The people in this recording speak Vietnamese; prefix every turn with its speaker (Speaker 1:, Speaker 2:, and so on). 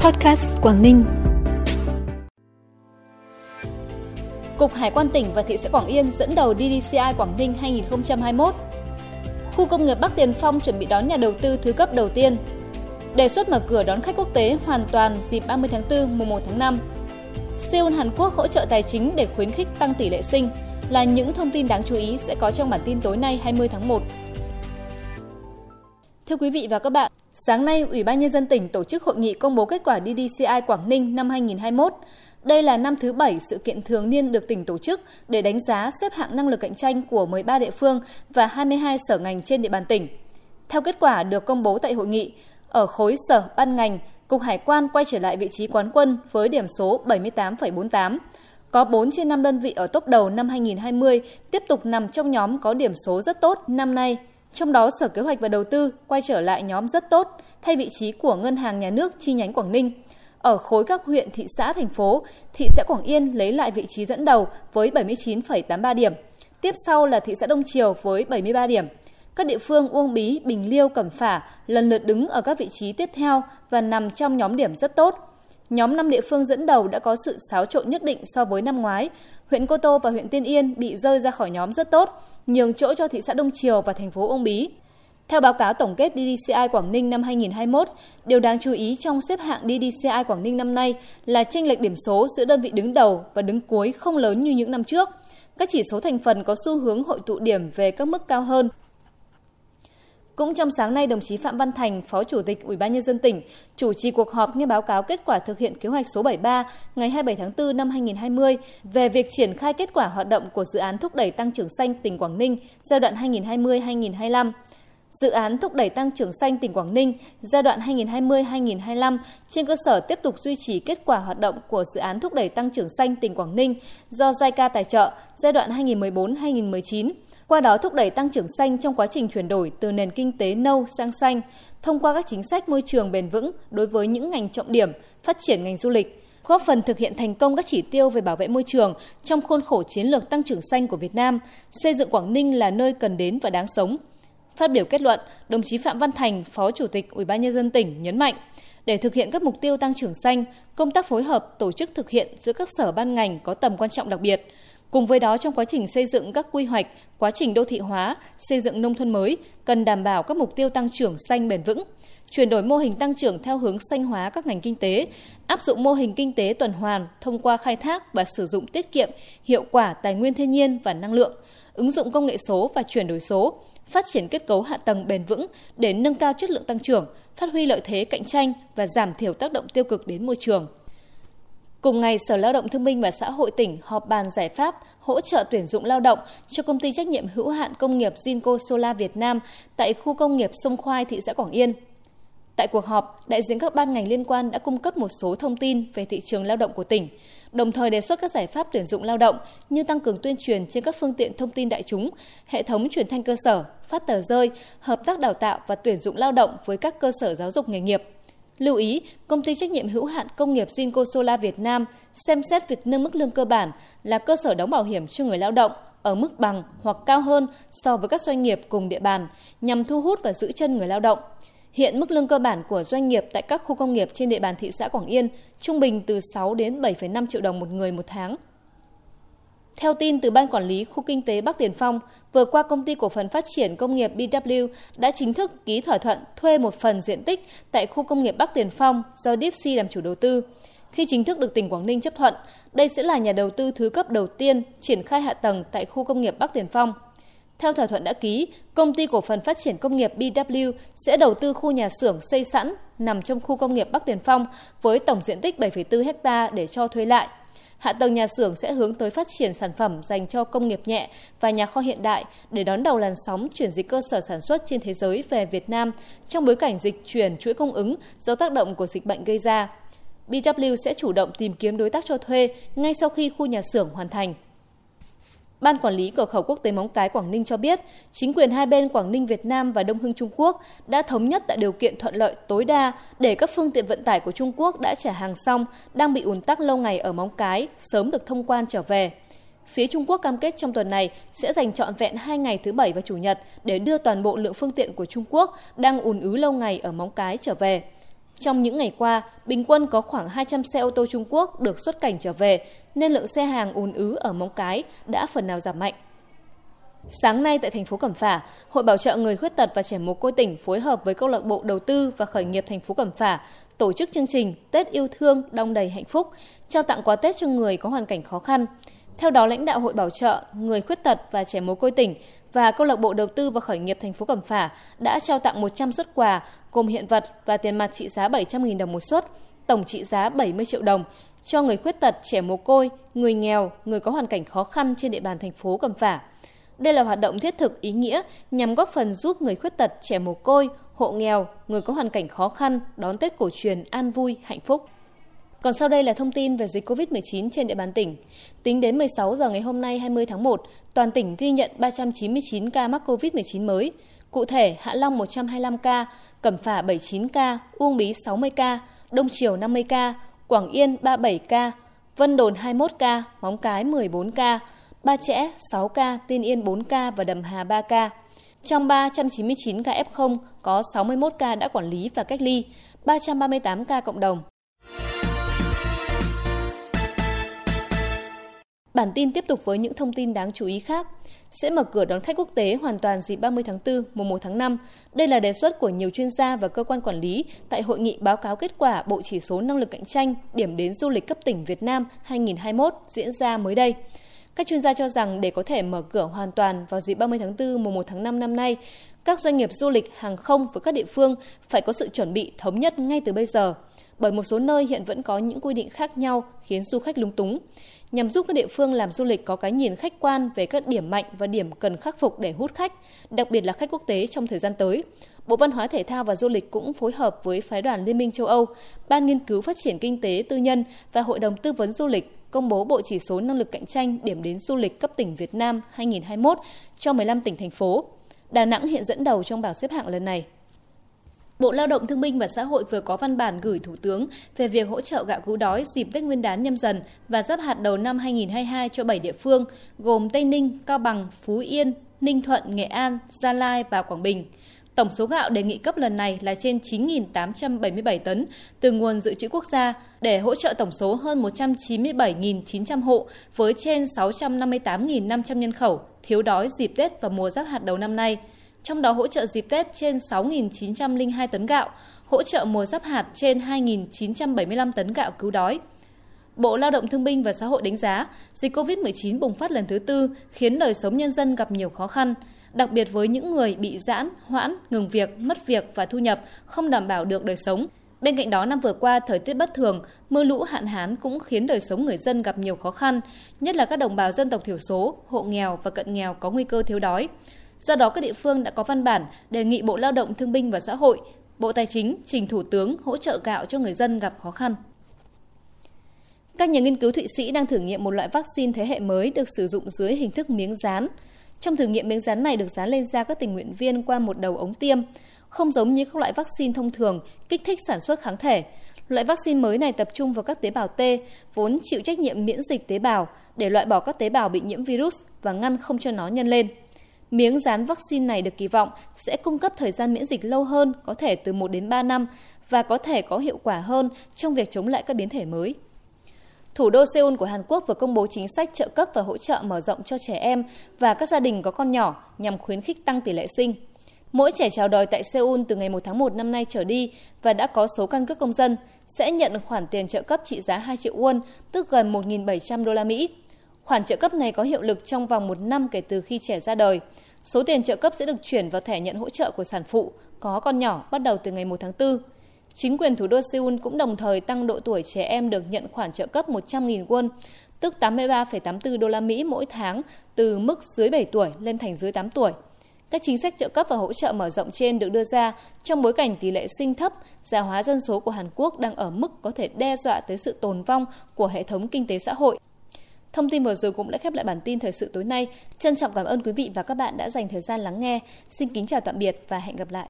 Speaker 1: Podcast Quảng Ninh.
Speaker 2: Cục Hải quan tỉnh và thị xã Quảng Yên dẫn đầu DDCI Quảng Ninh 2021. Khu công nghiệp Bắc Tiền Phong chuẩn bị đón nhà đầu tư thứ cấp đầu tiên. Đề xuất mở cửa đón khách quốc tế hoàn toàn dịp 30 tháng 4 mùng 1 tháng 5. Seoul Hàn Quốc hỗ trợ tài chính để khuyến khích tăng tỷ lệ sinh là những thông tin đáng chú ý sẽ có trong bản tin tối nay 20 tháng 1. Thưa quý vị và các bạn, sáng nay Ủy ban Nhân dân tỉnh tổ chức hội nghị công bố kết quả DDCI Quảng Ninh năm 2021. Đây là năm thứ bảy sự kiện thường niên được tỉnh tổ chức để đánh giá xếp hạng năng lực cạnh tranh của 13 địa phương và 22 sở ngành trên địa bàn tỉnh. Theo kết quả được công bố tại hội nghị, ở khối sở ban ngành, Cục Hải quan quay trở lại vị trí quán quân với điểm số 78,48. Có 4 trên 5 đơn vị ở top đầu năm 2020 tiếp tục nằm trong nhóm có điểm số rất tốt năm nay. Trong đó Sở Kế hoạch và Đầu tư quay trở lại nhóm rất tốt, thay vị trí của Ngân hàng Nhà nước chi nhánh Quảng Ninh. Ở khối các huyện, thị xã, thành phố, thị xã Quảng Yên lấy lại vị trí dẫn đầu với 79,83 điểm. Tiếp sau là thị xã Đông Triều với 73 điểm. Các địa phương Uông Bí, Bình Liêu, Cẩm Phả lần lượt đứng ở các vị trí tiếp theo và nằm trong nhóm điểm rất tốt. Nhóm 5 địa phương dẫn đầu đã có sự xáo trộn nhất định so với năm ngoái. Huyện Cô Tô và huyện Tiên Yên bị rơi ra khỏi nhóm rất tốt, nhường chỗ cho thị xã Đông Triều và thành phố Uông Bí. Theo báo cáo tổng kết DDCI Quảng Ninh năm 2021, điều đáng chú ý trong xếp hạng DDCI Quảng Ninh năm nay là chênh lệch điểm số giữa đơn vị đứng đầu và đứng cuối không lớn như những năm trước. Các chỉ số thành phần có xu hướng hội tụ điểm về các mức cao hơn cũng trong sáng nay, đồng chí Phạm Văn Thành, Phó Chủ tịch Ủy ban nhân dân tỉnh, chủ trì cuộc họp nghe báo cáo kết quả thực hiện kế hoạch số 73 ngày 27 tháng 4 năm 2020 về việc triển khai kết quả hoạt động của dự án thúc đẩy tăng trưởng xanh tỉnh Quảng Ninh giai đoạn 2020-2025. Dự án thúc đẩy tăng trưởng xanh tỉnh Quảng Ninh giai đoạn 2020-2025 trên cơ sở tiếp tục duy trì kết quả hoạt động của dự án thúc đẩy tăng trưởng xanh tỉnh Quảng Ninh do JICA tài trợ giai đoạn 2014-2019 qua đó thúc đẩy tăng trưởng xanh trong quá trình chuyển đổi từ nền kinh tế nâu sang xanh, thông qua các chính sách môi trường bền vững đối với những ngành trọng điểm, phát triển ngành du lịch, góp phần thực hiện thành công các chỉ tiêu về bảo vệ môi trường trong khuôn khổ chiến lược tăng trưởng xanh của Việt Nam, xây dựng Quảng Ninh là nơi cần đến và đáng sống. Phát biểu kết luận, đồng chí Phạm Văn Thành, Phó Chủ tịch Ủy ban nhân dân tỉnh nhấn mạnh, để thực hiện các mục tiêu tăng trưởng xanh, công tác phối hợp tổ chức thực hiện giữa các sở ban ngành có tầm quan trọng đặc biệt – Cùng với đó trong quá trình xây dựng các quy hoạch, quá trình đô thị hóa, xây dựng nông thôn mới cần đảm bảo các mục tiêu tăng trưởng xanh bền vững, chuyển đổi mô hình tăng trưởng theo hướng xanh hóa các ngành kinh tế, áp dụng mô hình kinh tế tuần hoàn thông qua khai thác và sử dụng tiết kiệm, hiệu quả tài nguyên thiên nhiên và năng lượng, ứng dụng công nghệ số và chuyển đổi số, phát triển kết cấu hạ tầng bền vững để nâng cao chất lượng tăng trưởng, phát huy lợi thế cạnh tranh và giảm thiểu tác động tiêu cực đến môi trường. Cùng ngày, Sở Lao động Thương binh và Xã hội tỉnh họp bàn giải pháp hỗ trợ tuyển dụng lao động cho công ty trách nhiệm hữu hạn công nghiệp Zinco Solar Việt Nam tại khu công nghiệp Sông Khoai, thị xã Quảng Yên. Tại cuộc họp, đại diện các ban ngành liên quan đã cung cấp một số thông tin về thị trường lao động của tỉnh, đồng thời đề xuất các giải pháp tuyển dụng lao động như tăng cường tuyên truyền trên các phương tiện thông tin đại chúng, hệ thống truyền thanh cơ sở, phát tờ rơi, hợp tác đào tạo và tuyển dụng lao động với các cơ sở giáo dục nghề nghiệp – Lưu ý, công ty trách nhiệm hữu hạn công nghiệp Jinko Solar Việt Nam xem xét việc nâng mức lương cơ bản là cơ sở đóng bảo hiểm cho người lao động ở mức bằng hoặc cao hơn so với các doanh nghiệp cùng địa bàn nhằm thu hút và giữ chân người lao động. Hiện mức lương cơ bản của doanh nghiệp tại các khu công nghiệp trên địa bàn thị xã Quảng Yên trung bình từ 6 đến 7,5 triệu đồng một người một tháng. Theo tin từ Ban Quản lý Khu Kinh tế Bắc Tiền Phong, vừa qua Công ty Cổ phần Phát triển Công nghiệp BW đã chính thức ký thỏa thuận thuê một phần diện tích tại khu công nghiệp Bắc Tiền Phong do Dipsy làm chủ đầu tư. Khi chính thức được tỉnh Quảng Ninh chấp thuận, đây sẽ là nhà đầu tư thứ cấp đầu tiên triển khai hạ tầng tại khu công nghiệp Bắc Tiền Phong. Theo thỏa thuận đã ký, Công ty Cổ phần Phát triển Công nghiệp BW sẽ đầu tư khu nhà xưởng xây sẵn nằm trong khu công nghiệp Bắc Tiền Phong với tổng diện tích 7,4 ha để cho thuê lại – Hạ tầng nhà xưởng sẽ hướng tới phát triển sản phẩm dành cho công nghiệp nhẹ và nhà kho hiện đại để đón đầu làn sóng chuyển dịch cơ sở sản xuất trên thế giới về Việt Nam trong bối cảnh dịch chuyển chuỗi cung ứng do tác động của dịch bệnh gây ra. BW sẽ chủ động tìm kiếm đối tác cho thuê ngay sau khi khu nhà xưởng hoàn thành. Ban quản lý cửa khẩu quốc tế Móng Cái Quảng Ninh cho biết, chính quyền hai bên Quảng Ninh Việt Nam và Đông Hưng Trung Quốc đã thống nhất tại điều kiện thuận lợi tối đa để các phương tiện vận tải của Trung Quốc đã trả hàng xong đang bị ùn tắc lâu ngày ở Móng Cái sớm được thông quan trở về. Phía Trung Quốc cam kết trong tuần này sẽ dành trọn vẹn hai ngày thứ Bảy và Chủ nhật để đưa toàn bộ lượng phương tiện của Trung Quốc đang ùn ứ lâu ngày ở Móng Cái trở về. Trong những ngày qua, bình quân có khoảng 200 xe ô tô Trung Quốc được xuất cảnh trở về, nên lượng xe hàng ùn ứ ở Móng Cái đã phần nào giảm mạnh. Sáng nay tại thành phố Cẩm Phả, Hội Bảo trợ người khuyết tật và trẻ mồ côi tỉnh phối hợp với câu lạc bộ đầu tư và khởi nghiệp thành phố Cẩm Phả tổ chức chương trình Tết yêu thương đong đầy hạnh phúc, trao tặng quà Tết cho người có hoàn cảnh khó khăn. Theo đó, lãnh đạo Hội Bảo trợ người khuyết tật và trẻ mồ côi tỉnh và câu lạc bộ đầu tư và khởi nghiệp thành phố Cẩm Phả đã trao tặng 100 xuất quà gồm hiện vật và tiền mặt trị giá 700.000 đồng một suất, tổng trị giá 70 triệu đồng cho người khuyết tật, trẻ mồ côi, người nghèo, người có hoàn cảnh khó khăn trên địa bàn thành phố Cẩm Phả. Đây là hoạt động thiết thực ý nghĩa nhằm góp phần giúp người khuyết tật, trẻ mồ côi, hộ nghèo, người có hoàn cảnh khó khăn đón Tết cổ truyền an vui, hạnh phúc. Còn sau đây là thông tin về dịch COVID-19 trên địa bàn tỉnh. Tính đến 16 giờ ngày hôm nay 20 tháng 1, toàn tỉnh ghi nhận 399 ca mắc COVID-19 mới. Cụ thể, Hạ Long 125 ca, Cẩm Phả 79 ca, Uông Bí 60 ca, Đông Triều 50 ca, Quảng Yên 37 ca, Vân Đồn 21 ca, Móng Cái 14 ca, Ba Chẽ 6 ca, Tiên Yên 4 ca và Đầm Hà 3 ca. Trong 399 ca F0 có 61 ca đã quản lý và cách ly, 338 ca cộng đồng. Bản tin tiếp tục với những thông tin đáng chú ý khác. Sẽ mở cửa đón khách quốc tế hoàn toàn dịp 30 tháng 4, mùng 1 tháng 5. Đây là đề xuất của nhiều chuyên gia và cơ quan quản lý tại hội nghị báo cáo kết quả Bộ chỉ số năng lực cạnh tranh điểm đến du lịch cấp tỉnh Việt Nam 2021 diễn ra mới đây. Các chuyên gia cho rằng để có thể mở cửa hoàn toàn vào dịp 30 tháng 4 mùng 1 tháng 5 năm nay, các doanh nghiệp du lịch hàng không với các địa phương phải có sự chuẩn bị thống nhất ngay từ bây giờ, bởi một số nơi hiện vẫn có những quy định khác nhau khiến du khách lúng túng. Nhằm giúp các địa phương làm du lịch có cái nhìn khách quan về các điểm mạnh và điểm cần khắc phục để hút khách, đặc biệt là khách quốc tế trong thời gian tới. Bộ Văn hóa Thể thao và Du lịch cũng phối hợp với Phái đoàn Liên minh châu Âu, Ban Nghiên cứu Phát triển Kinh tế Tư nhân và Hội đồng Tư vấn Du lịch công bố bộ chỉ số năng lực cạnh tranh điểm đến du lịch cấp tỉnh Việt Nam 2021 cho 15 tỉnh thành phố. Đà Nẵng hiện dẫn đầu trong bảng xếp hạng lần này. Bộ Lao động Thương binh và Xã hội vừa có văn bản gửi Thủ tướng về việc hỗ trợ gạo cứu đói dịp Tết Nguyên đán nhâm dần và giáp hạt đầu năm 2022 cho 7 địa phương gồm Tây Ninh, Cao Bằng, Phú Yên, Ninh Thuận, Nghệ An, Gia Lai và Quảng Bình. Tổng số gạo đề nghị cấp lần này là trên 9.877 tấn từ nguồn dự trữ quốc gia để hỗ trợ tổng số hơn 197.900 hộ với trên 658.500 nhân khẩu thiếu đói dịp Tết và mùa giáp hạt đầu năm nay. Trong đó hỗ trợ dịp Tết trên 6.902 tấn gạo, hỗ trợ mùa giáp hạt trên 2.975 tấn gạo cứu đói. Bộ Lao động Thương binh và Xã hội đánh giá, dịch COVID-19 bùng phát lần thứ tư khiến đời sống nhân dân gặp nhiều khó khăn đặc biệt với những người bị giãn, hoãn, ngừng việc, mất việc và thu nhập, không đảm bảo được đời sống. Bên cạnh đó, năm vừa qua, thời tiết bất thường, mưa lũ hạn hán cũng khiến đời sống người dân gặp nhiều khó khăn, nhất là các đồng bào dân tộc thiểu số, hộ nghèo và cận nghèo có nguy cơ thiếu đói. Do đó, các địa phương đã có văn bản đề nghị Bộ Lao động Thương binh và Xã hội, Bộ Tài chính trình Thủ tướng hỗ trợ gạo cho người dân gặp khó khăn. Các nhà nghiên cứu Thụy Sĩ đang thử nghiệm một loại vaccine thế hệ mới được sử dụng dưới hình thức miếng dán. Trong thử nghiệm miếng rán này được dán lên da các tình nguyện viên qua một đầu ống tiêm. Không giống như các loại vaccine thông thường kích thích sản xuất kháng thể, loại vaccine mới này tập trung vào các tế bào T vốn chịu trách nhiệm miễn dịch tế bào để loại bỏ các tế bào bị nhiễm virus và ngăn không cho nó nhân lên. Miếng dán vaccine này được kỳ vọng sẽ cung cấp thời gian miễn dịch lâu hơn, có thể từ 1 đến 3 năm và có thể có hiệu quả hơn trong việc chống lại các biến thể mới. Thủ đô Seoul của Hàn Quốc vừa công bố chính sách trợ cấp và hỗ trợ mở rộng cho trẻ em và các gia đình có con nhỏ nhằm khuyến khích tăng tỷ lệ sinh. Mỗi trẻ chào đời tại Seoul từ ngày 1 tháng 1 năm nay trở đi và đã có số căn cước công dân sẽ nhận khoản tiền trợ cấp trị giá 2 triệu won, tức gần 1.700 đô la Mỹ. Khoản trợ cấp này có hiệu lực trong vòng một năm kể từ khi trẻ ra đời. Số tiền trợ cấp sẽ được chuyển vào thẻ nhận hỗ trợ của sản phụ có con nhỏ bắt đầu từ ngày 1 tháng 4. Chính quyền thủ đô Seoul cũng đồng thời tăng độ tuổi trẻ em được nhận khoản trợ cấp 100.000 won, tức 83,84 đô la Mỹ mỗi tháng từ mức dưới 7 tuổi lên thành dưới 8 tuổi. Các chính sách trợ cấp và hỗ trợ mở rộng trên được đưa ra trong bối cảnh tỷ lệ sinh thấp, già hóa dân số của Hàn Quốc đang ở mức có thể đe dọa tới sự tồn vong của hệ thống kinh tế xã hội. Thông tin vừa rồi cũng đã khép lại bản tin thời sự tối nay. Trân trọng cảm ơn quý vị và các bạn đã dành thời gian lắng nghe. Xin kính chào tạm biệt và hẹn gặp lại.